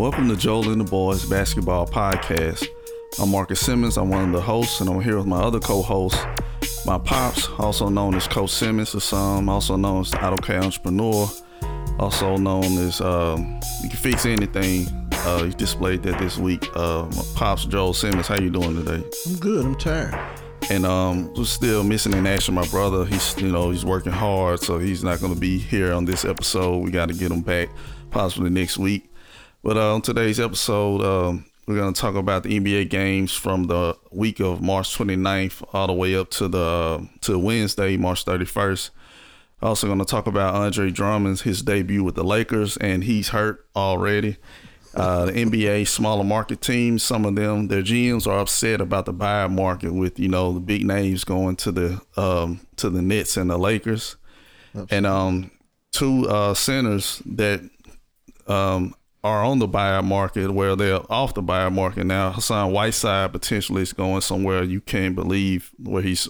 Welcome to Joel and the Boys Basketball Podcast. I'm Marcus Simmons. I'm one of the hosts, and I'm here with my other co-host, my pops, also known as Coach Simmons, or some, also known as the AutoCAD Entrepreneur, also known as um, you can fix anything. Uh, he displayed that this week. Uh, my pops, Joel Simmons. How you doing today? I'm good. I'm tired. And um, we're still missing in action. My brother, he's you know he's working hard, so he's not going to be here on this episode. We got to get him back possibly next week. But uh, on today's episode, um, we're going to talk about the NBA games from the week of March 29th all the way up to the uh, to Wednesday, March 31st. Also going to talk about Andre Drummond's his debut with the Lakers, and he's hurt already. Uh, the NBA smaller market teams, some of them, their GMs are upset about the buyout market with you know the big names going to the um, to the Nets and the Lakers, Absolutely. and um, two uh, centers that um, are on the buyout market where they're off the buyout market now. Hassan Whiteside potentially is going somewhere you can't believe where he's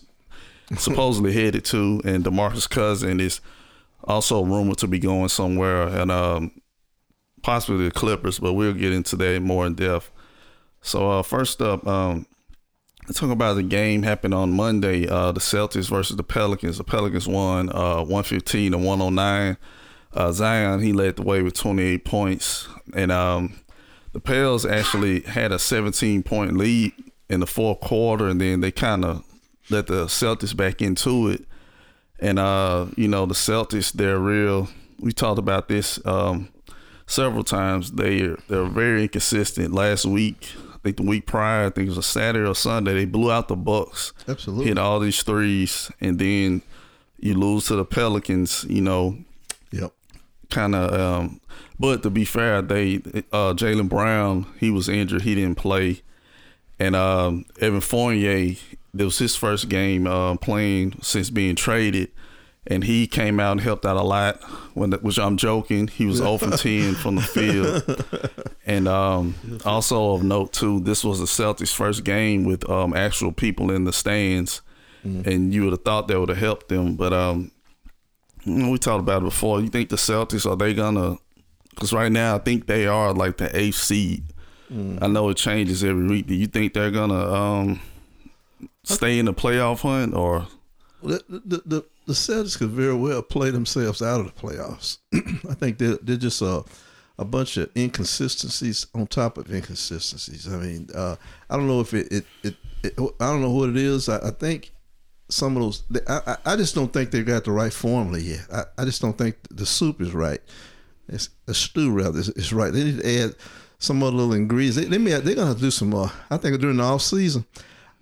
supposedly headed to, and Demarcus Cousin is also rumored to be going somewhere, and um, possibly the Clippers, but we'll get into that more in depth. So uh, first up, um, let's talk about the game happened on Monday. Uh, the Celtics versus the Pelicans. The Pelicans won uh, 115 to 109. Uh, Zion he led the way with 28 points, and um, the Pels actually had a 17 point lead in the fourth quarter, and then they kind of let the Celtics back into it. And uh, you know the Celtics, they're real. We talked about this. Um, several times. They they're very inconsistent. Last week, I think the week prior, I think it was a Saturday or Sunday, they blew out the Bucks. Absolutely, hit all these threes, and then you lose to the Pelicans. You know, kind of. Um, but to be fair, they uh, Jaylen Brown he was injured, he didn't play, and um, Evan Fournier. It was his first game uh, playing since being traded and he came out and helped out a lot. When which I'm joking, he was 0 from 10 from the field. And um, also of note too, this was the Celtics' first game with um, actual people in the stands, mm. and you would have thought that would have helped them. But um, we talked about it before. You think the Celtics are they gonna? Because right now I think they are like the eighth seed. Mm. I know it changes every week. Do you think they're gonna um, stay in the playoff hunt or? The, the, the the Celtics could very well play themselves out of the playoffs. I think they're, they're just a, a bunch of inconsistencies on top of inconsistencies. I mean, uh, I don't know if it, it, it, it, I don't know what it is. I, I think some of those, I, I just don't think they've got the right formula yet. I, I just don't think the soup is right. It's, a stew rather is, is right. They need to add some other little ingredients. They, they may, they're gonna have to do some more. I think during the off season,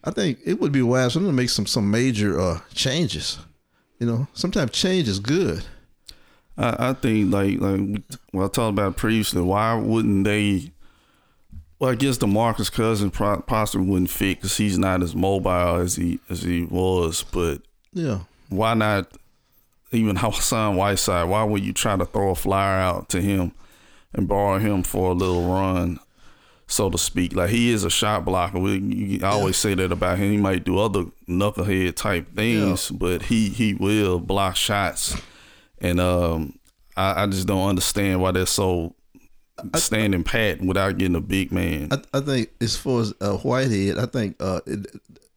I think it would be wise for them to make some some major uh, changes you know, sometimes change is good. I, I think like like what I talked about previously. Why wouldn't they? Well, I guess the Demarcus Cousin possibly wouldn't fit because he's not as mobile as he as he was. But yeah, why not? Even Hassan Whiteside, why would you try to throw a flyer out to him and borrow him for a little run? so to speak. Like he is a shot blocker. We you always say that about him. He might do other knucklehead type things, yeah. but he he will block shots. And um, I, I just don't understand why they're so standing pat without getting a big man. I, I think as far as uh, Whitehead, I think uh, it,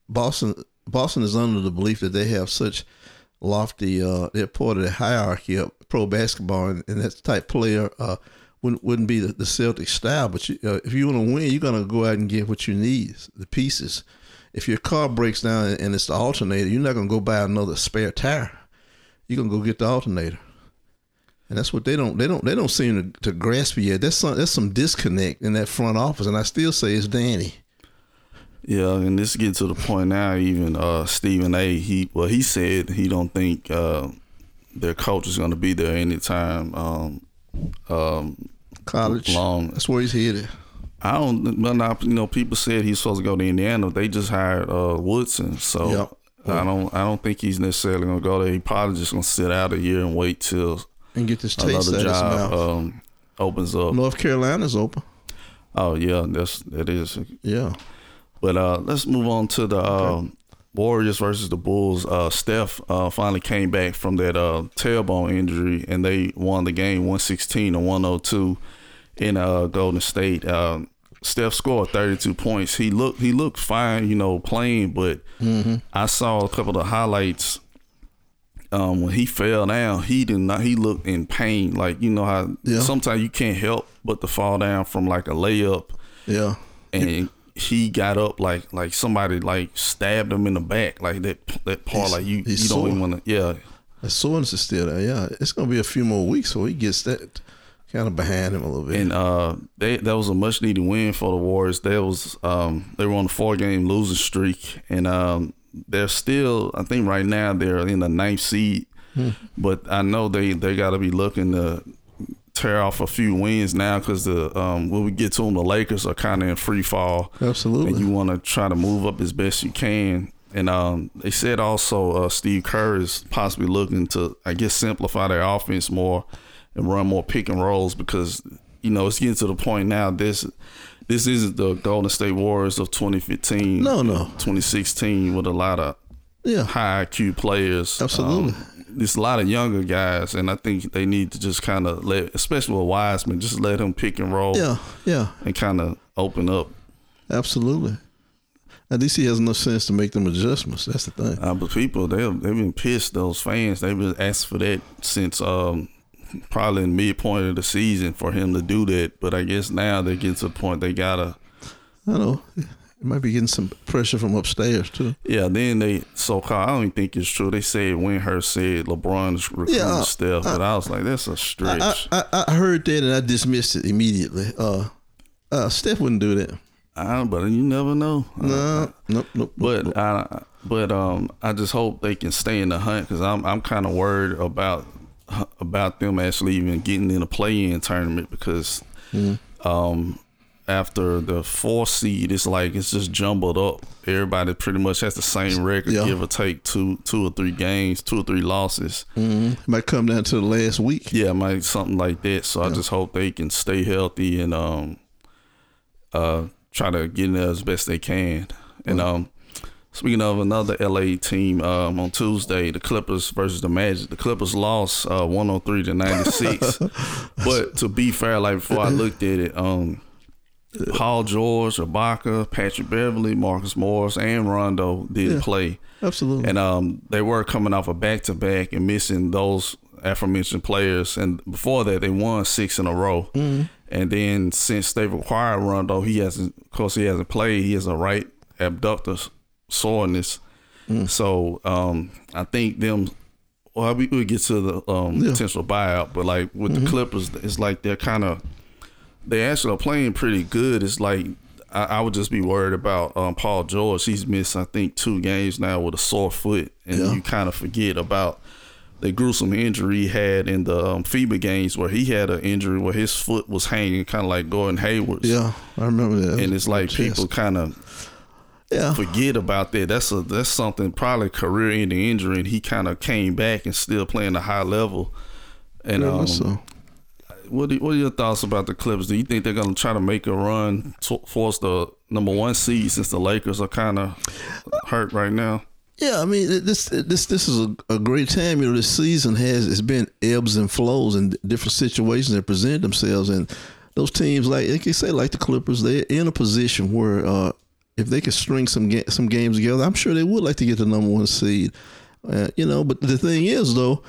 Boston Boston is under the belief that they have such lofty. Uh, they're part of the hierarchy of pro basketball, and, and that type player. Uh, wouldn't wouldn't be the, the Celtic style. But you, uh, if you want to win, you're gonna go out and get what you need, the pieces. If your car breaks down and it's the alternator, you're not gonna go buy another spare tire. You're gonna go get the alternator, and that's what they don't they don't they don't seem to, to grasp yet. There's some there's some disconnect in that front office, and I still say it's Danny. Yeah, and this gets to the point now. Even uh, Stephen A. He well, he said he don't think uh, their coach is going to be there anytime um, um, college. Long. That's where he's headed. I don't. Well, not, you know, people said he's supposed to go to Indiana. They just hired uh, Woodson, so yep. I don't. I don't think he's necessarily going to go there. He probably just going to sit out a year and wait till and get this taste another job um, opens up. North Carolina's open. Oh yeah, that's that is. Yeah, but uh, let's move on to the okay. Um, Warriors versus the Bulls. Uh, Steph uh, finally came back from that uh, tailbone injury, and they won the game 116 to 102 in uh, Golden State. Um, Steph scored 32 points. He looked he looked fine, you know, playing, but Mm-hmm. I saw a couple of highlights. Um, when he fell down, he did not. He looked in pain. Like you know how Yeah. sometimes you can't help but to fall down from like a layup, Yeah. and he got up like like somebody like stabbed him in the back, like that that part. He's- like you you don't even want to. Yeah, The soreness is still there. Yeah. It's gonna be a few more weeks before he gets that kind of behind him a little bit. and uh, they that was a much needed win for the Warriors. There was um, they were on a four game losing streak, and um, they're still I think right now they're in the ninth seed, but I know they they got to be looking to tear off a few wins now because the um, when we get to them, the Lakers are kind of in free fall. Absolutely. and you want to try to move up as best you can. And um, they said also uh, Steve Kerr is possibly looking to, I guess, simplify their offense more and run more pick and rolls because you know it's getting to the point now. This this isn't the Golden State Warriors of 2015, No, no. 2016 with a lot of yeah. high IQ players. Absolutely. Um, there's a lot of younger guys, and I think they need to just kind of let, especially with Wiseman, just let him pick and roll Yeah. Yeah. and kind of open up. Absolutely. At least he has enough sense to make them adjustments. That's the thing. Uh, but people, they they've been pissed. Those fans, they've been asked for that since um, probably in midpoint of the season for him to do that. But I guess now they get to the point they gotta. I know. It might be getting some pressure from upstairs too. Yeah, then they so called. I don't even think it's true. They said Windhorst said LeBron's recruiting Yeah, uh, Steph, but I was like, that's a I, stretch. I, I heard that and I dismissed it immediately. Uh, uh, Steph wouldn't do that. I, but you never know. No, nope, nope. But nope. I, but um, I just hope they can stay in the hunt because I'm I'm kind of worried about about them actually even getting in a play-in tournament because Mm-hmm. um after the four seed it's like it's just jumbled up. Everybody pretty much has the same record, Yeah. give or take two two or three games, two or three losses. Mhm. It might come down to the last week. Yeah, might something like that. So I just hope they can stay healthy and um uh try to get in there as best they can. And um speaking of another LA team, um on Tuesday, the Clippers versus the Magic. The Clippers lost uh 103 to 96. but to be fair, like before I looked at it, um Paul George, Ibaka, Patrick Beverley, Marcus Morris, and Rondo didn't Yeah. play. Absolutely. And um, they were coming off a back to back and missing those aforementioned players. And before that, they won six in a row. Mm-hmm. And then since they've acquired Rondo, he hasn't. Of course, he hasn't played. He has a right abductor soreness. Mm. So um, I think them. Well, we get to the um, Yeah. Mm-hmm. potential buyout, but like with the Clippers, it's like they're kind of they actually are playing pretty good. It's like I, I would just be worried about um, Paul George. He's missed, I think, two games now with a sore foot, and Yeah. you kind of forget about the gruesome injury he had in the um, FIBA games where he had an injury where his foot was hanging, kind of like Gordon Hayward's. yeah, I remember that. And it's like people kind of Yeah. forget about that. That's a that's something probably career-ending injury, and he kind of came back and still playing a high level. And Very um, so. what are, what are your thoughts about the Clippers? Do you think they're going to try to make a run to, force the number one seed since the Lakers are kind of hurt right now? Yeah, I mean this this this is a, a great time. You know, this season has it's been ebbs and flows and different situations that present themselves, and those teams like they can say like the Clippers, they're in a position where uh, if they could string some ga- some games together, I'm sure they would like to get the number one seed. Uh, you know, but the thing is though.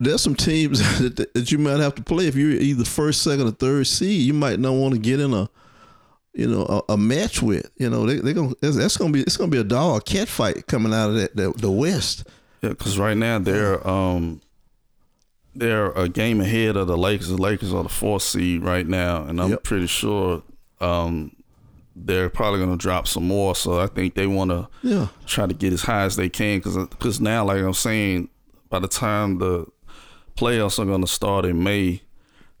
There's some teams that, that you might have to play if you're either first, second, or third seed. You might not want to get in a, you know, a, a match with. You know, they they gonna that's, that's gonna be it's gonna be a dog cat fight coming out of that the, the West. Yeah, because right now they're um they're a game ahead of the Lakers. The Lakers are the fourth seed right now, and I'm Yep. pretty sure um they're probably going to drop some more. So I think they want to Yeah, try to get as high as they can because because now, like I'm saying, by the time the playoffs are going to start in May,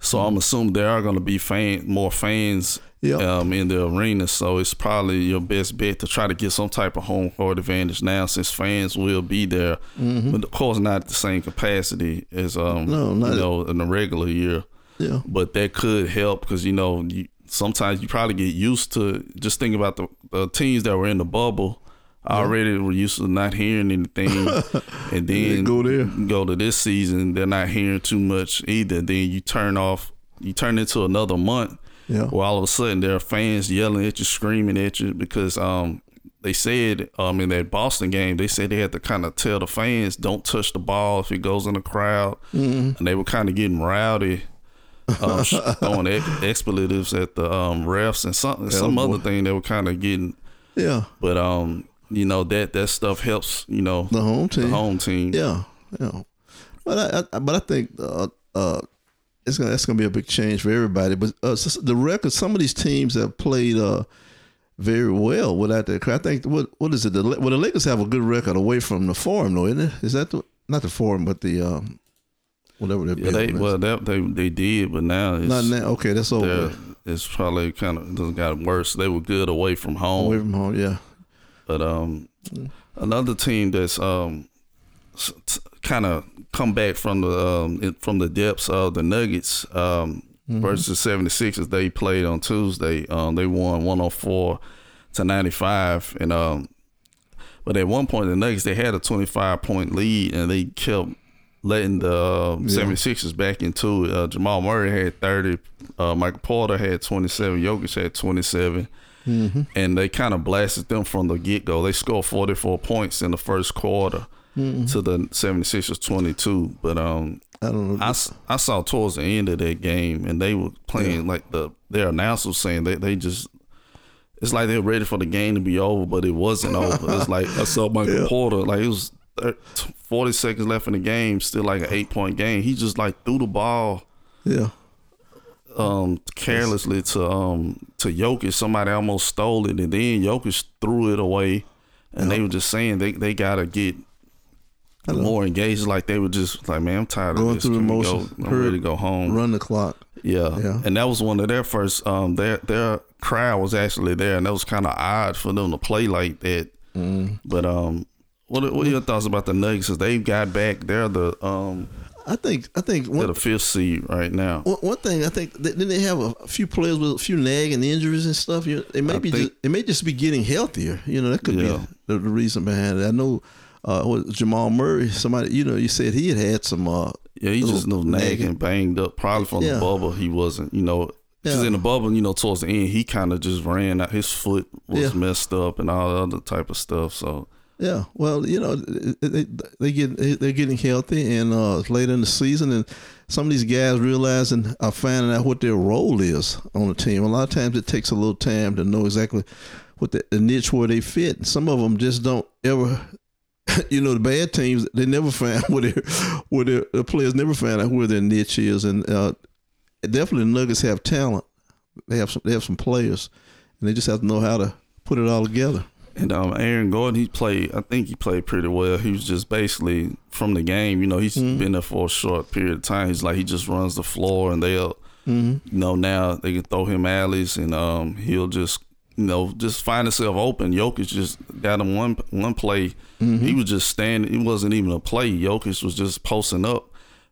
so I'm assuming there are going to be fan more fans Yeah. um, in the arena. So it's probably your best bet to try to get some type of home court advantage now, since fans will be there, but of course not at the same capacity as um, Mm-hmm. No, you know in the regular year. yeah, But that could help because you know you, sometimes you probably get used to just think about the, the teams that were in the bubble already were used to not hearing anything, and then go there. go to this season they're not hearing too much either. Then you turn off, you turn into another month, Yeah. Well, all of a sudden there are fans yelling at you, screaming at you because um they said um in that Boston game they said they had to kind of tell the fans don't touch the ball if it goes in the crowd, Mm-hmm. and they were kind of getting rowdy. um, throwing ex- expletives at the um, refs and some some boy. other thing they were kind of getting, Yeah. but um, you know that that stuff helps. You know, The home team. the home team. Yeah, yeah. But I, I but I think uh, uh, it's gonna that's gonna be a big change for everybody. But uh, the record, some of these teams have played uh, very well without that. I think what what is it? The, well, the Lakers have a good record away from the Forum, though, isn't it? Is that the, not the Forum, but the um, whatever Yeah, they well they they, they did, but now it's not now. Okay, that's over. it's probably kind of doesn't got worse. They were good away from home, Away from home, yeah. but um, another team that's um, kind of come back from the um from the depths of the Nuggets um versus 76ers. They played on Tuesday. Um, they won 104 to 95, and um, but at one point the Nuggets they had a 25 point lead, and they kept letting the um, Yeah. 76ers back into it. Uh, Jamal Murray had 30, uh, Michael Porter had 27, Jokic had 27, and they kind of blasted them from the get go. They scored 44 points in the first quarter to the 76ers 22. But um, I don't know. I, I saw towards the end of that game, and they were playing like the their announcer was saying they they just. It's like they're ready for the game to be over, but it wasn't over. It's like I saw Michael Porter, like it was 40 seconds left in the game, still like an eight point game. He just like threw the ball yeah, um carelessly to um to Jokic. Somebody almost stole it, and then Jokic threw it away. And they were just saying they, they gotta get more engaged. Like they were just like, man, I'm tired Going of this. through Can emotions. go? I'm ready to go home. run the clock. Yeah. Yeah. and that was one of their first. Um, their their crowd was actually there, and that was kind of odd for them to play like that. Mm. But um, what are- what are your thoughts about the Nuggets? 'Cause They've got back. They're the um I think I think they're one, the fifth seed right now. One, one thing I think didn't they have a, few players with a few nagging injuries and stuff. You know, they may I be think- just, they may just be getting healthier. You know, that could Yeah. be the, the reason behind it. I know uh, what Jamal Murray. Somebody, you know, you said he had had some. Uh, Yeah, he just little no nagging, nagging. banged up. Probably from Yeah. the bubble, he wasn't. You know, because Yeah. in the bubble, you know, towards the end, he kind of just ran out. His foot was Yeah. messed up and all the other type of stuff. So yeah, well, you know, they they get they're getting healthy and uh, it's later in the season, and some of these guys realizing are finding out what their role is on the team. A lot of times it takes a little time to know exactly what the, the niche where they fit. Some of them just don't ever. You know, the bad teams they never find where their where their the players never find out where their niche is, and uh, definitely the Nuggets have talent. They have some they have some players, and they just have to know how to put it all together. And um, Aaron Gordon, he played. I think he played pretty well. He was just basically from the game. You know, he's Mm-hmm. been there for a short period of time. He's like he just runs the floor, and they'll, Mm-hmm. you know, now they can throw him alleys, and um, he'll just, you know, just find himself open. Jokic just got him one one play. Mm-hmm. He was just standing. It wasn't even a play. Jokic was just posting up.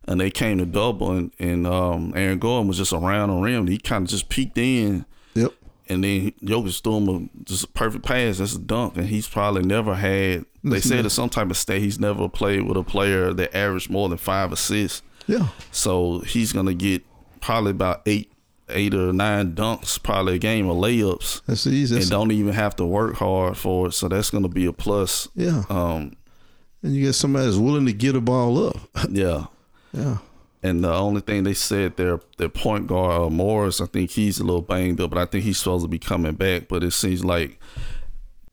And they came to double, and, and um, Aaron Gordon was just around the rim. He kind of just peeked in, Yep. And then Jokic threw him a just a perfect pass. That's a dunk, and he's probably never had. They said at some type of state he's never played with a player that averaged more than five assists. Yeah. So he's gonna get probably about eight, eight or nine dunks, probably a game of layups, That's easy. and don't even have to work hard for it. So that's gonna be a plus. yeah. Um, And you get somebody that's willing to get a ball up. yeah. yeah. And the only thing they said their their point guard uh, Morris, I think he's a little banged up, but I think he's supposed to be coming back. But it seems like,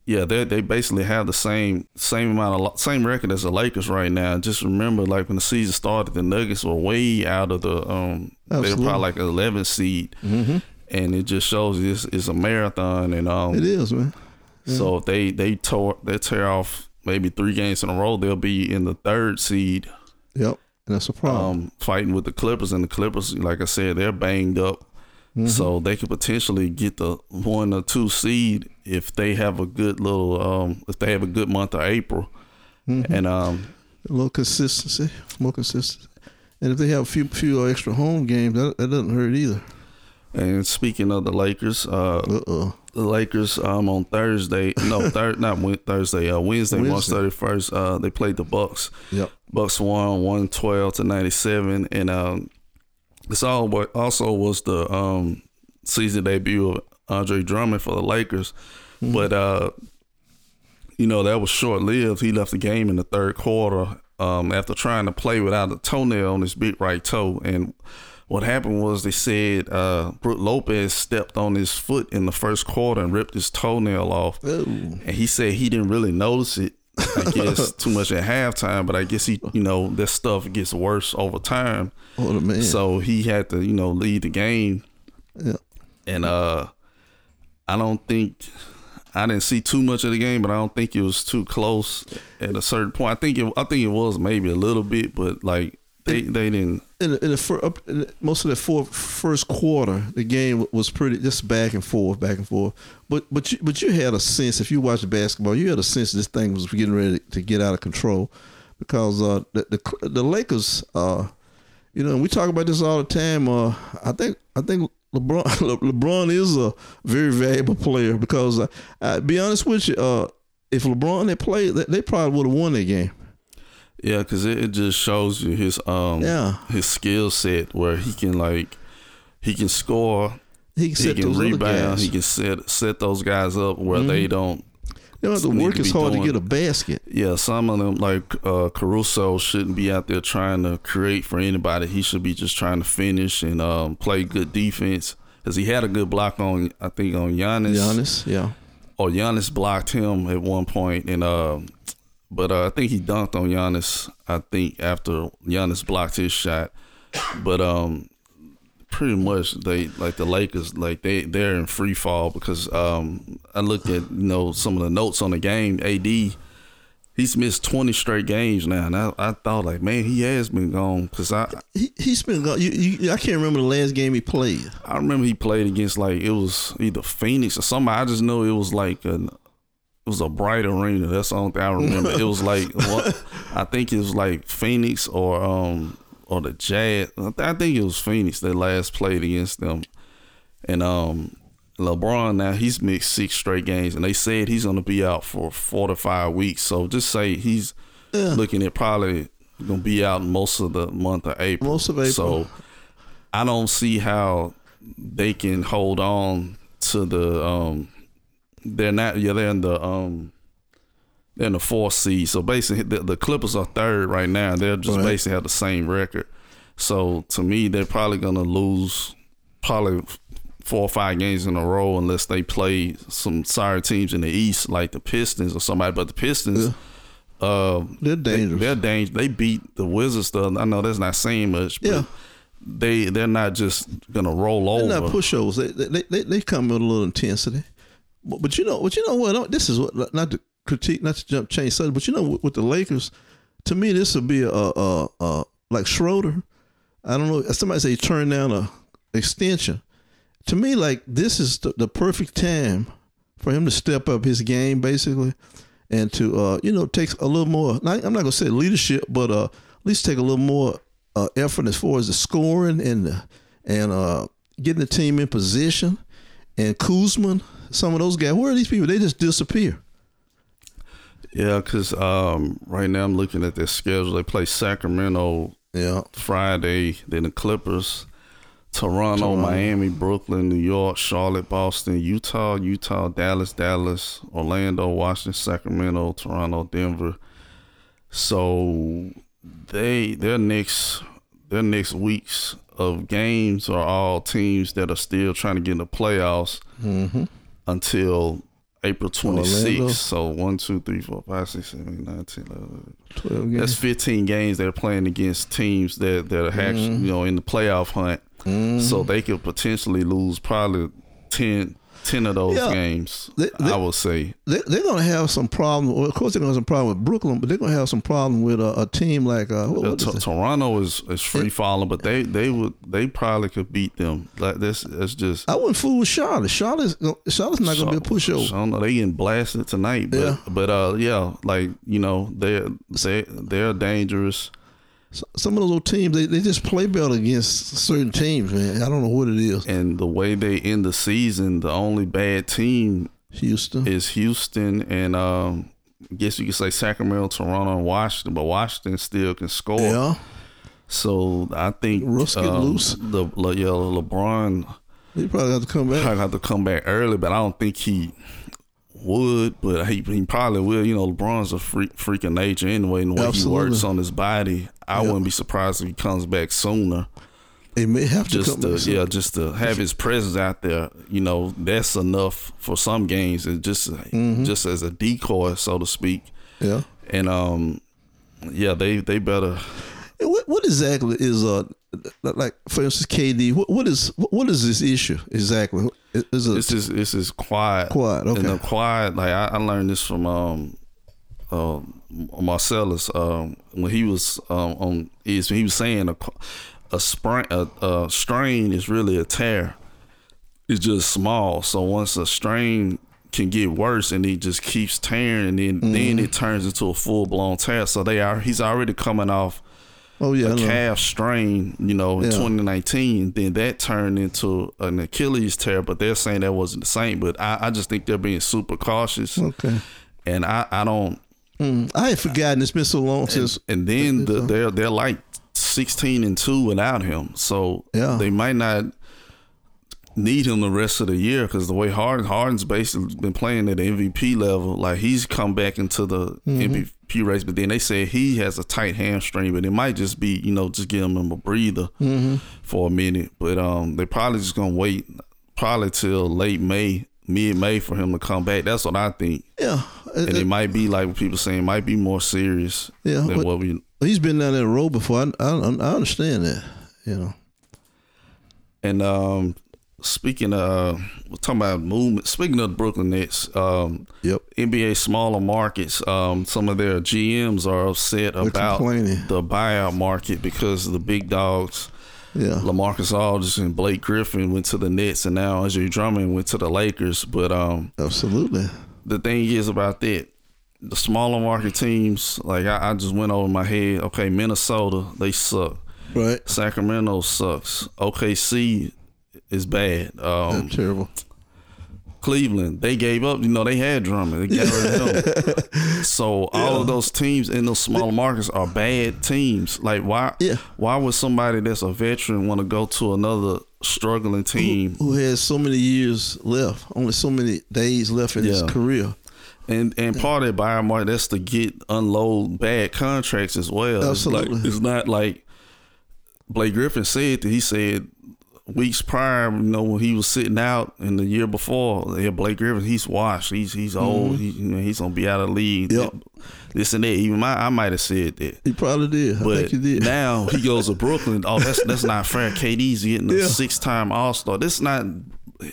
yeah, they they basically have the same same amount of same record as the Lakers right now. Just remember, like when the season started, the Nuggets were way out of the um, they were probably like an 11 seed, Mm-hmm. and it just shows you it's, it's a marathon. And um, It is, man. so if they they tore they tear off maybe three games in a row, they'll be in the third seed Yep. That's a problem. um, fighting with the Clippers, and the Clippers, like I said, they're banged up, so they could potentially get the one or two seed if they have a good little, um, if they have a good month of April, and um, a little consistency, more consistency. And if they have a few few extra home games, that, that doesn't hurt either. and speaking of the Lakers, uh, Uh oh. the Lakers um on Thursday, no, third not Wed- Thursday, uh, Wednesday, March thirty first, uh, they played the Bucks. Yep. Bucks won one twelve to ninety seven, and um, this all also was the um season debut of Andre Drummond for the Lakers, but uh, you know that was short lived. He left the game in the third quarter um, after trying to play without a toenail on his big right toe, and what happened was they said uh, Brook Lopez stepped on his foot in the first quarter and ripped his toenail off, Ooh. and he said he didn't really notice it. I guess too much at halftime, but I guess he, you know, this stuff gets worse over time. Oh man. So he had to, you know, lead the game. Yeah. And uh I don't think I didn't see too much of the game, but I don't think it was too close at a certain point. I think it I think it was maybe a little bit, but like they they didn't in the, in the, fir- up, in the most of the four, first quarter, the game was pretty just back and forth, back and forth. But but you, but you had a sense if you watched basketball, you had a sense this thing was getting ready to get out of control because uh, the, the the Lakers, uh, you know, we talk about this all the time. Uh, I think I think LeBron Le- LeBron is a very valuable player because uh, uh, be honest with you, uh, if LeBron had played, they probably would have won that game. Yeah, because it, it just shows you his um Yeah. his skill set where he can like he can score, He can he can rebound, he can set set those guys up where they don't. You don't have to work to as be hard to get a basket. Yeah, some of them like uh, Caruso shouldn't be out there trying to create for anybody. He should be just trying to finish and um, play good defense. Because he had a good block on, I think, on Giannis. Giannis, yeah. Or Giannis blocked him at one point, and uh, but uh, I think he dunked on Giannis. I think after Giannis blocked his shot, but um, pretty much they like the Lakers like they they're in free fall because um, I looked at you know some of the notes on the game. AD he's missed twenty straight games now, and I, I thought like man he has been gone because I He he's been gone. You, you, I can't remember the last game he played. I remember he played against like it was either Phoenix or somebody. I just know it was like an it was a bright arena. That's the only thing I remember. it was like what I think it was like Phoenix or um or the Jazz. I th- I think it was Phoenix that last played against them. And um LeBron now he's missed six straight games and they said he's gonna be out for four to five weeks. So just say he's Yeah. looking at probably gonna be out most of the month of April. Most of April. So I don't see how they can hold on to the um they're not yeah they're in the um they're in the fourth seed. So basically the, the Clippers are third right now. They're just Right. basically have the same record. So to me they're probably gonna lose probably four or five games in a row unless they play some sorry teams in the East like the Pistons or somebody. But the Pistons uh They're dangerous. they're dangerous. They beat the Wizards. Though I know that's not saying much. But Yeah. they they're not just gonna roll over. They're over. not pushovers. They, they they they come with a little intensity. But, but you know, but you know what? This is what not to critique, not to jump change subject. But you know, with, with the Lakers, to me, this would be a, a, a like Schroeder. I don't know. Somebody say he turned down a extension. To me, like this is the, the perfect time for him to step up his game, basically, and to uh, you know take a little more. Not, I'm not gonna say leadership, but uh, at least take a little more uh, effort as far as the scoring and the, and uh, getting the team in position. And Kuzman, some of those guys, where are these people? They just disappear. Yeah, because um, right now I'm looking at their schedule. They play Sacramento Yeah, Friday, then the Clippers, Toronto, Toronto. Miami, Brooklyn, New York, Charlotte, Boston, Utah, Utah, Dallas, Dallas, Orlando, Washington, Sacramento, Toronto, Denver. So they their next their next weeks of games are all teams that are still trying to get in the playoffs mm-hmm. Until April Orlando. 26th. So 1, 2, 3, 4, 5, 6, 7, 8, 9, 10, 11, twelve that's 15 games they're playing against teams that that are actually Mm-hmm. you know in the playoff hunt. So they could potentially lose probably 10, 10 of those Yeah. games. They- they- I would say. They, they're gonna have some problem. Well, of course, they're gonna have some problem with Brooklyn, but they're gonna have some problem with a, a team like uh, what, Uh, T-? Toronto is, is free falling, but they they would they probably could beat them. Like this, that's just. I wouldn't fool with Charlotte. Charlotte's Charlotte's not gonna be a pushover. I don't know. They getting blasted tonight, but Yeah. but uh yeah, like you know they're they they're dangerous. Some of those old teams, they, they just play better against certain teams, man. I don't know what it is. And the way they end the season, the only bad team Houston. is Houston and um, I guess you could say Sacramento, Toronto, and Washington, but Washington still can score. yeah. So I think Russ get um, loose. The Le, yeah, LeBron He probably have to come back. Probably have to come back early, but I don't think he would. But he, he probably will. You know, LeBron's a freak, freak of nature anyway, and the way Absolutely. he works on his body. I wouldn't be surprised if he comes back sooner. It may have to Just come to, back. yeah, just to have his presence out there. You know, that's enough for some games. It's just Mm-hmm. just as a decoy, so to speak. yeah. And um, yeah, they they better. What what exactly is uh like for instance KD? What what is what is this issue exactly? Is it This is this is quiet. Quiet, And the okay. quiet, like I, I learned this from um, uh, Marcellus um, when he was um, on is he was saying a a sprain a, a strain is really a tear. It's just small. So once a strain can get worse and it just keeps tearing and then Mm-hmm. then it turns into a full blown tear. So they are he's already coming off oh yeah a calf strain, you know, in Yeah. 2019. Then that turned into an Achilles tear, but they're saying that wasn't the same. But I, I just think they're being super cautious, okay. and I, I don't. Mm, I had forgotten. It's been so long since. And then the, they're they're like 16 and two without him, so Yeah. they might not need him the rest of the year because the way Harden Harden's basically been playing at the MVP level, like he's come back into the MVP race, but then they say he has a tight hamstring, but it might just be you know just give him a breather for a minute. But um, they probably just gonna wait probably till late May, mid May for him to come back. That's what I think, Yeah, and it might be like what people saying, might be more serious Yeah, than what we he's been down that road before. I, I I understand that. You know. And um, speaking of, we're talking about movement. Speaking of the Brooklyn Nets, um, Yep. NBA smaller markets, um, some of their GMs are upset about the buyout market because the big dogs, Yeah. Lamarcus Aldridge and Blake Griffin, went to the Nets, and now Andre Drummond went to the Lakers. But um, Absolutely. the thing is about that. The smaller market teams, like I, I just went over my head. Okay, Minnesota, they suck. Right. Sacramento sucks. OKC is bad. Um, Terrible. Cleveland, they gave up. You know, they had Drummond. They got rid of him. So all of those teams in those smaller markets are bad teams. Like why? Yeah. Why would somebody that's a veteran want to go to another struggling team? Who has so many years left? Only so many days left in his career. And and part of buyout market that's to get unload bad contracts as well. It's like- Absolutely. it's not like Blake Griffin said that he said weeks prior, you know, when he was sitting out in the year before, yeah, Blake Griffin, he's washed. He's he's old. He, you know, he's gonna be out of the league. Yep. This and that. Even my, I might have said that. He probably did. I But think he did. now he goes to Brooklyn. Oh, that's that's not fair. KD's getting a Yeah. six time All Star. This not.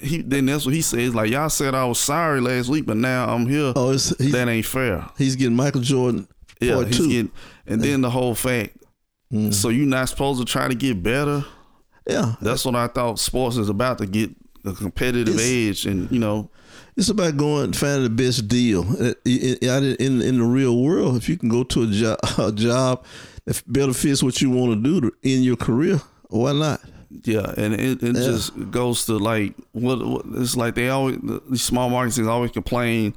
He then that's what he says. Like y'all said, I was sorry last week, but now I'm here. oh, it's, that ain't fair. he's getting Michael Jordan Yeah, he's two. getting, and then the whole fact. Mm. So you're not supposed to try to get better. Yeah. That's what I thought sports is about to get a competitive It's- edge, and you know, It's about going and finding the best deal Uh, in, in, in the real world. If you can go to a job, a job that better fits what you want to do in your career, why not? yeah, and it, it Yeah. just goes to like what, what it's like. They always these small markets always complain.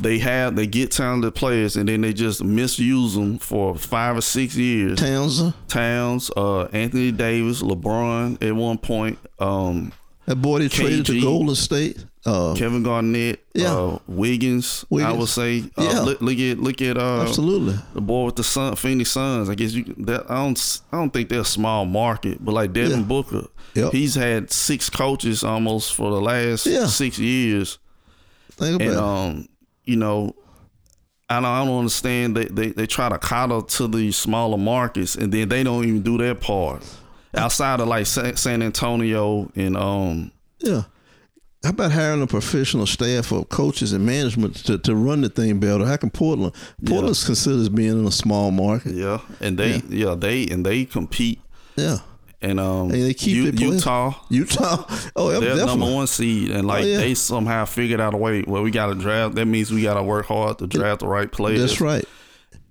They have they get talented players and then they just misuse them for five or six years. Townsend, Towns, uh, Anthony Davis, LeBron at one point, um, that boy they traded to KG. Golden State. Uh, Kevin Garnett, Yeah. uh, Wiggins, I would say. Uh, Yeah. look, look at look at uh, absolutely. the boy with the Sun, Phoenix Suns. I guess you that I don't I don't think they're a small market, but like Devin Yeah. Booker, Yep. he's had six coaches almost for the last Yeah. six years, Think about and it. um, you know. I don't, I don't understand. They, they they try to coddle to the smaller markets, and then they don't even do their part. Outside of like San, San Antonio and um, Yeah. How about hiring a professional staff of coaches and management to, to run the thing better? How can Portland? Portland's considered as being in a small market. yeah, and they yeah, they and they compete Yeah. And um And they keep U- players. Utah Utah. Oh, they're definitely. number one seed and like Oh, yeah. they somehow figured out a way well we got to draft that means we got to work hard to draft the right players That's right.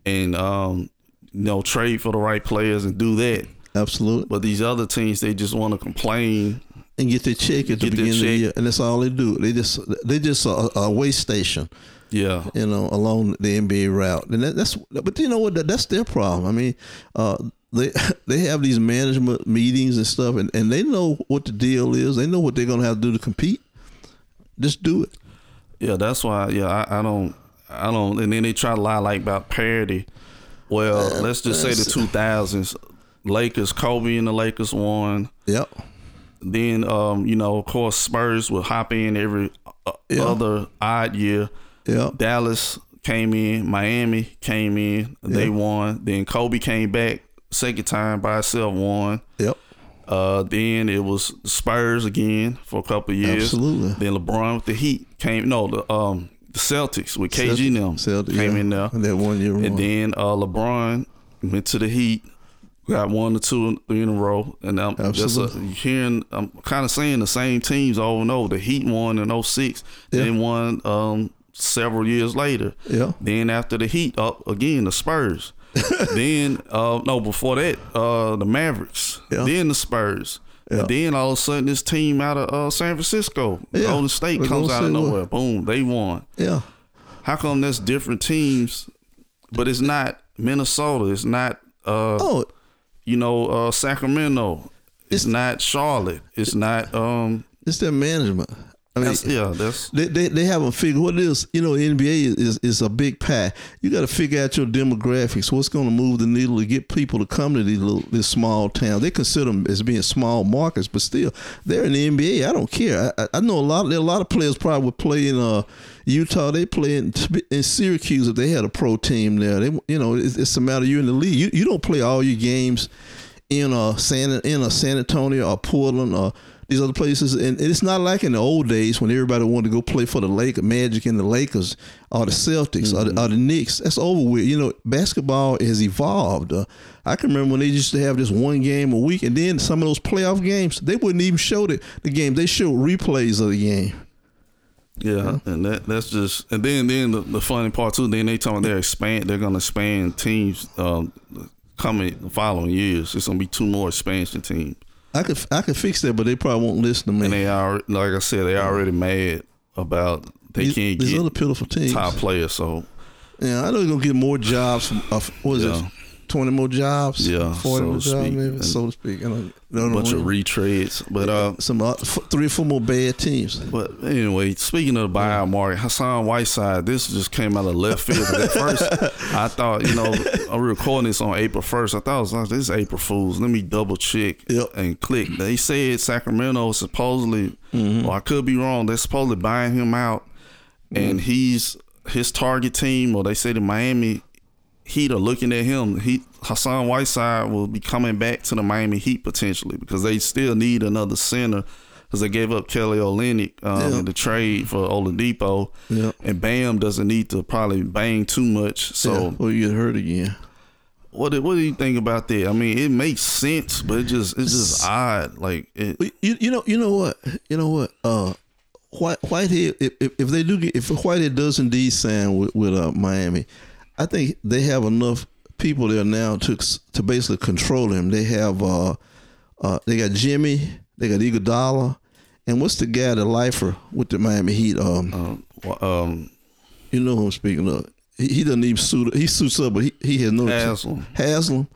and um you know trade for the right players and do that Absolutely. but these other teams they just want to complain And get their check at the beginning of the year, and that's all they do. They just they just a, a way station, yeah you know, along the NBA route. And that, that's but you know what? That, that's their problem. I mean, uh, they they have these management meetings and stuff, and, and they know what the deal is. They know what they're gonna have to do to compete. Just do it. Yeah, that's why. Yeah, I, I don't, I don't. And then they try to lie like about parity. Well, let's just say the two thousands, Lakers, Kobe and the Lakers won. Yep. Then, um, you know, of course, Spurs would hop in every uh, Yeah. other odd year. Yep. Dallas came in, Miami came in, they Yeah. won. Then Kobe came back second time by itself won. Yep. Uh, then it was Spurs again for a couple of years. Absolutely. Then LeBron with the Heat came. No, the um the Celtics with KG and them Celtics, came yeah. in there. And that one year. And then uh, LeBron went to the Heat, got one or two three in a row, and I'm just uh, hearing. I'm kind of saying the same teams over and over. The Heat won in 06, Yeah. then won um, several years later. Yeah. Then after the Heat, up again the Spurs. then uh, no, before that, uh, the Mavericks. Yeah. Then the Spurs. Yeah. And then all of a sudden, this team out of uh, San Francisco, Yeah. Golden State, We're comes out of say what? nowhere. Boom, they won. yeah. How come that's different teams, but it's not Minnesota? It's not, uh, Oh, you know, uh, Sacramento. It's, It's- not Charlotte. It's not. Um, it's their management. I mean, that's, yeah, that's they, they they haven't figured what it is. You know, NBA is, is, a big pie. You got to figure out your demographics. What's going to move the needle to get people to come to these little this small towns? They consider them as being small markets, but still, they're in the NBA. I don't care. I, I- know a lot. There a lot of players probably would play in uh, Utah. They play in, in Syracuse if they had a pro team there. They you know it's, it's a matter you're in the league. You you don't play all your games in uh San in a San Antonio or Portland or these other places, and it's not like in the old days when everybody wanted to go play for the Lakers, Magic and the Lakers or the Celtics or, the, or the Knicks. That's over with. You know, basketball has evolved. Uh, I can remember when they used to have this one game a week, and then some of those playoff games they wouldn't even show the, the game. They showed replays of the game. yeah, and that that's just. And then then the, the funny part too. Then they talking they're expand. They're gonna expand teams. Um, coming the following years. It's gonna be two more expansion teams. I could I could fix that, but they probably won't listen to me. And they are like I said, they already mad about they these, can't these get other pitiful teams. top players. So Yeah, I know they're gonna get more jobs. From, uh, what is Yeah. it? Twenty more jobs. Yeah, forty so more jobs, maybe, And so to speak. Don't, I a bunch know. of retreads. But uh, some uh, f- three or four more bad teams. But anyway, speaking of the buyout market, Hassan Whiteside, this just came out of left field. At first, I thought, you know, I'm recording this on April 1st. I thought it was like, this is April Fool's. Let me double check Yep. and click. They said Sacramento supposedly, well, I could be wrong. They're supposedly buying him out, and he's his target team, or they say the Miami Heat are looking at him. He Hassan Whiteside will be coming back to the Miami Heat potentially because they still need another center because they gave up Kelly Olynyk um, Yeah. in the trade for Oladipo, Yeah. and Bam doesn't need to probably bang too much. So yeah, or you get hurt again. what do- what do you think about that? I mean, it makes sense, but it just it's just odd. Like it, You, you know you know what you know what uh White Whitehead if, if, if they do get if Whitehead does indeed sign with, with uh, Miami, I think they have enough people there now to to basically control him. They have uh uh they got Jimmy, they got Iguodala, and what's the guy the lifer with the Miami Heat? Um, um, um, you know who I'm speaking of. He, he doesn't even suit. He suits up, but he, he has no Haslem. Haslem.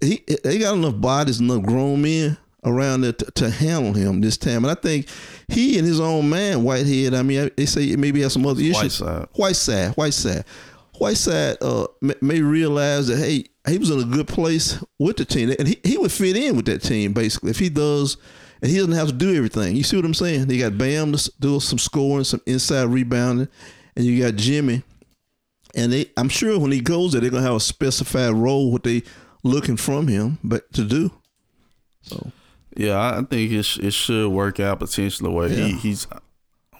He they got enough bodies, enough grown men around there to, to handle him this time, and I think he and his own man Whitehead. I mean, they say maybe has some other issues. Whiteside. Whiteside, Whiteside, Whiteside uh, may, may realize that hey, he was in a good place with the team, and he, he would fit in with that team basically if he does. And he doesn't have to do everything. You see what I'm saying? They got Bam to do some scoring, some inside rebounding, and you got Jimmy. And they, I'm sure when he goes there, they're gonna have a specified role what they looking from him, but to do. So yeah, I think it sh- it should work out potentially where he he's.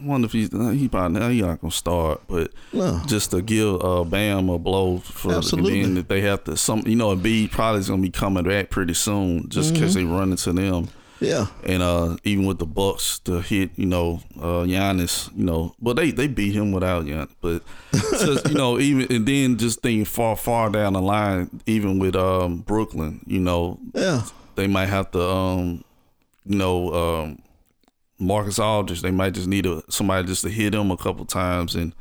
I wonder if he's he probably he not gonna start, but no, just to give uh, Bam a blow for Absolutely. and that they have to some you know B probably is gonna be coming back pretty soon just because Mm-hmm. they run into them yeah, and uh even with the Bucks to hit you know uh Giannis you know but they they beat him without Giannis but just you know even and then just thinking far far down the line even with um Brooklyn you know yeah, they might have to um you know um Marcus Aldridge they might just need a somebody just to hit him a couple times and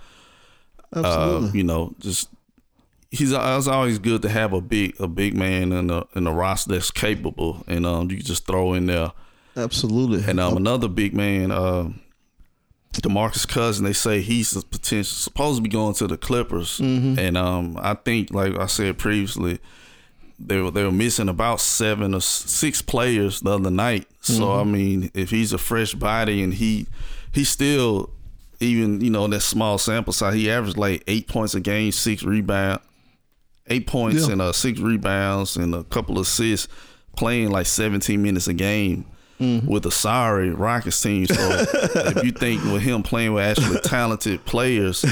uh, you know, just he's it's always good to have a big a big man in the in the roster that's capable, and um, you just throw in there. Absolutely. And um, another big man, uh, Demarcus Cousin, they say he's potential supposed to be going to the Clippers, Mm-hmm. and um, I think like I said previously, they were they were missing about seven or six players the other night. So Mm-hmm. I mean, if he's a fresh body and he he still even you know in that small sample size, he averaged like eight points a game, six rebound, eight points Yeah. and uh, six rebounds and a couple of assists, playing like seventeen minutes a game. Mm-hmm. With a sorry Rockets team, so if you think with him playing with actually talented players,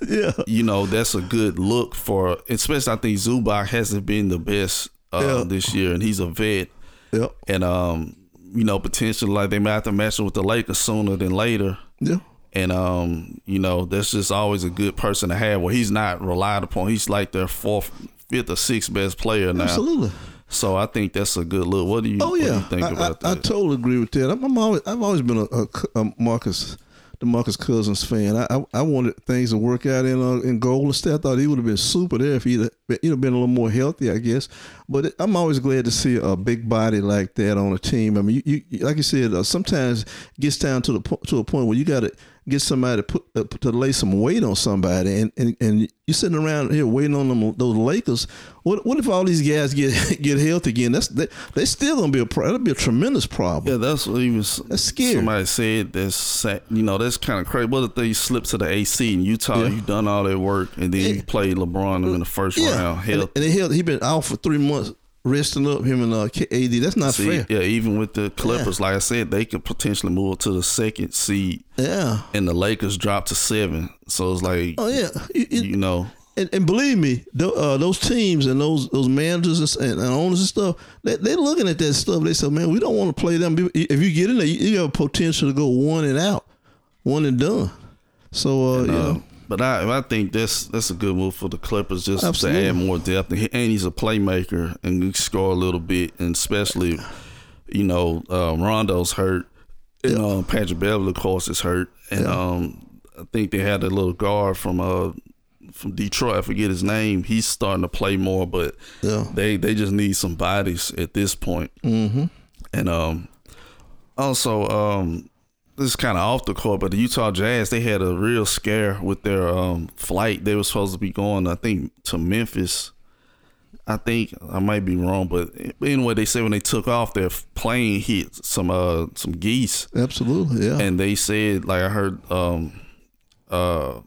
yeah. you know that's a good look for. Especially, I think Zubac hasn't been the best uh, Yeah. this year, and he's a vet, Yep. and um, you know, potentially like they might have to match him with the Lakers sooner than later. Yeah. And um, you know, that's just always a good person to have. Where he's not relied upon. He's like their fourth, fifth, or sixth best player now. Absolutely. So I think that's a good look. What do you? Oh what do yeah, you think I, about I, I totally agree with that. I'm, I'm always, I've always been a, a, a Marcus, DeMarcus Cousins fan. I, I, I wanted things to work out in uh, in Golden State. I thought he would have been super there if he'd have, he'd have been a little more healthy, I guess. But it, I'm always glad to see a big body like that on a team. I mean, you, you like you said, uh, sometimes it gets down to the to a point where you got to get somebody to put uh, to lay some weight on somebody, and, and and you sitting around here waiting on them those Lakers. What what if all these guys get get healthy again? That's they they still gonna be a that'll be a tremendous problem. Yeah, that's what even s- That's scary. somebody said. That's you know that's kind of crazy. What if they slip to the AC in Utah? Yeah. You done all that work, and then you play LeBron in the first round. and, Hell, and he held, he been out for three months resting up him and uh, AD. That's not see, fair. yeah, even with the Clippers, like I said, they could potentially move to the second seed, Yeah. and the Lakers dropped to seven. So it's like, Oh yeah. You- you- you know, and, and believe me, tho- uh, those teams and those those managers and, and, owners and stuff, they they looking at that stuff. They say, man, we don't want to play them. If you get in there, you, you have potential to go one and out, one and done. So uh, and, you uh, know, but I I think that's that's a good move for the Clippers just Absolutely. to add more depth. And he's a playmaker and he can score a little bit, and especially, you know, uh, Rondo's hurt, and um, Patrick Beverley, of course, is hurt, and Yeah. um, I think they had a little guard from uh from Detroit. I forget his name. He's starting to play more, but yeah, they they just need some bodies at this point. mm-hmm. And um, also, um, this is kind of off the court, but the Utah Jazz they had a real scare with their um flight. They were supposed to be going, I think, to Memphis. I think I might be wrong, but anyway, they said when they took off, their plane hit some uh some geese, absolutely, yeah, and they said like I heard um uh.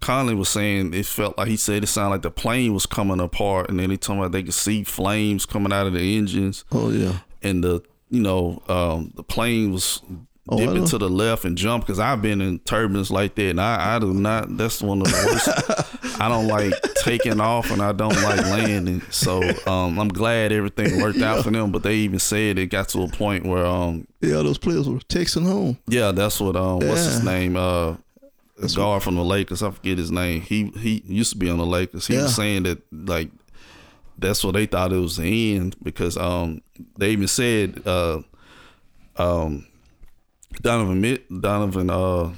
Conley was saying it felt like he said it sounded like the plane was coming apart, and then he told me they could see flames coming out of the engines oh yeah, and the you know um, the plane was Oh, I know. dipping to the left and jump because I've been in turbulence like that and I, I do not that's one of the worst I don't like taking off and I don't like landing so um, I'm glad everything worked out for them but they even said it got to a point where um yeah. Those players were texting home. yeah that's what um what's his name uh the guard from the Lakers I forget his name he he used to be on the Lakers he Yeah. was saying that like that's what they thought it was the end because um they even said uh um Donovan Donovan uh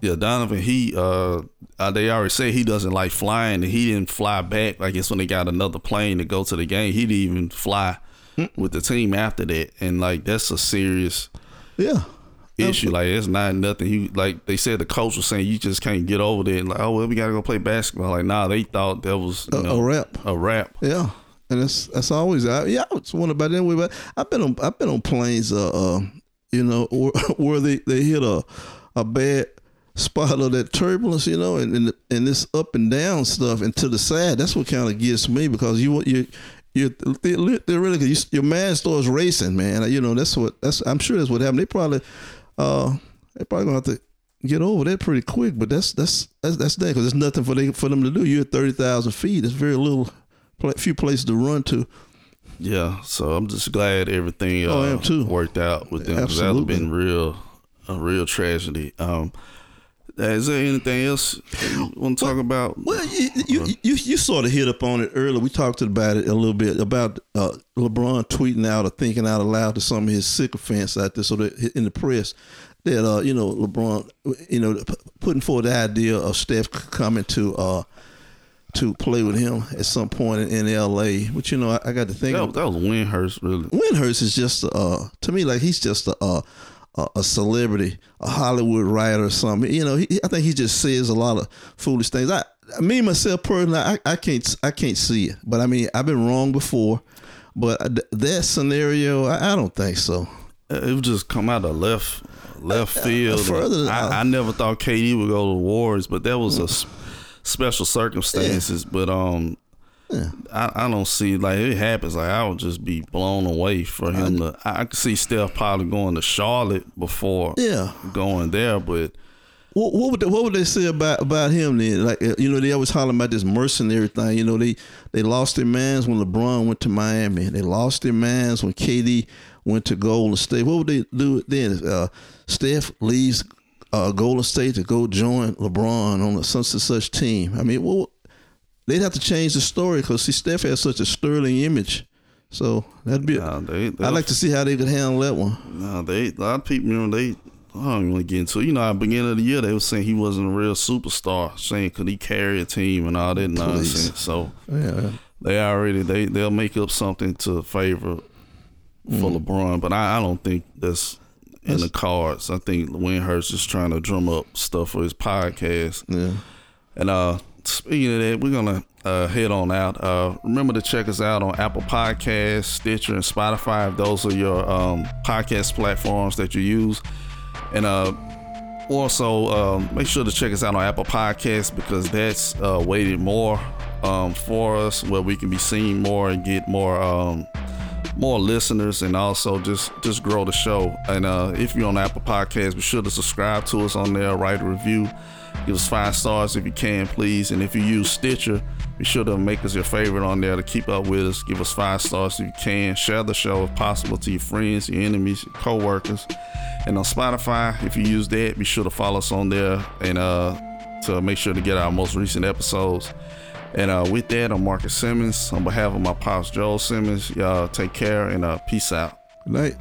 yeah Donovan he uh, uh they already said he doesn't like flying and he didn't fly back I guess when they got another plane to go to the game. He didn't even fly with the team after that. And like that's a serious Yeah, issue. Like it's not nothing. He like they said the coach was saying you just can't get over there and like oh well we gotta go play basketball. Like nah they thought that was a, know, a wrap. a wrap Yeah, and that's that's always I, yeah. I was wondering about that. Anyway, but I've been on I've been on planes, uh, uh you know, where they they hit a a bad spot of that turbulence, you know, and and, and this up and down stuff and to the side. That's what kind of gets me because you you. You theoretically, you, your mind starts racing, man. You know that's what that's. I'm sure that's what happened. They probably, uh, they probably gonna have to get over that pretty quick. But that's that's that's that's that because there's nothing for they for them to do. You're at thirty thousand feet. There's very little, few places to run to. Yeah, so I'm just glad everything uh, Oh, I am too. worked out with them. 'cause That would have been real, a real tragedy. Um, is there anything else you want to talk about? Well, you you, you you sort of hit up on it earlier. We talked about it a little bit about uh, LeBron tweeting out or thinking out aloud to some of his sycophants out there, so that in the press that uh, you know LeBron, you know, putting forward the idea of Steph coming to uh, to play with him at some point in, in L.A. But you know, I, I got to think that, that was Windhorst really. Windhorst is just uh, to me like he's just a. a a celebrity, a Hollywood writer or something. You know, he, I think he just says a lot of foolish things. I, me myself personally, I, I can't, I can't see it. But I mean, I've been wrong before. But that scenario, I, I don't think so. It would just come out of left left uh, field. Further, I, I, never thought KD would go to the Warriors, but that was a special circumstances. Yeah. But um, yeah. I, I don't see like it happens. Like I would just be blown away for him I, to. I could see Steph probably going to Charlotte before, yeah, going there. But what, what would they, what would they say about about him then? Like uh, you know, they always holler about this mercenary thing. You know, they they lost their minds when LeBron went to Miami. They lost their minds when KD went to Golden State. What would they do then? Uh, Steph leaves uh, Golden State to go join LeBron on a such and such team. I mean, well, they'd have to change the story because see, Steph has such a sterling image. So that'd be. Nah, they, I'd like to see how they could handle that one. No, nah, they a lot of people, you know, they. I don't really get into it. You know, at the beginning of the year, they were saying he wasn't a real superstar, saying could he carry a team and all that Please. nonsense. So yeah. they already they they'll make up something to favor for mm. LeBron, but I, I don't think that's in the cards. I think Windhorst is trying to drum up stuff for his podcast. Yeah. And uh, speaking of that, we're gonna uh, head on out. Uh, remember to check us out on Apple Podcasts, Stitcher, and Spotify. If those are your um, podcast platforms that you use, and uh, also um, make sure to check us out on Apple Podcasts because that's uh, weighted more um, for us, where we can be seen more and get more um, more listeners and also just just grow the show. And uh, if you're on Apple Podcasts, be sure to subscribe to us on there, write a review, give us five stars if you can, please. And if you use Stitcher, be sure to make us your favorite on there to keep up with us. Give us five stars if you can. Share the show if possible to your friends, your enemies, your co-workers. And on Spotify, if you use that, be sure to follow us on there and uh, to make sure to get our most recent episodes. And uh, with that, I'm Marcus Simmons. On behalf of my pops, Joel Simmons, y'all take care and uh, peace out. Good night.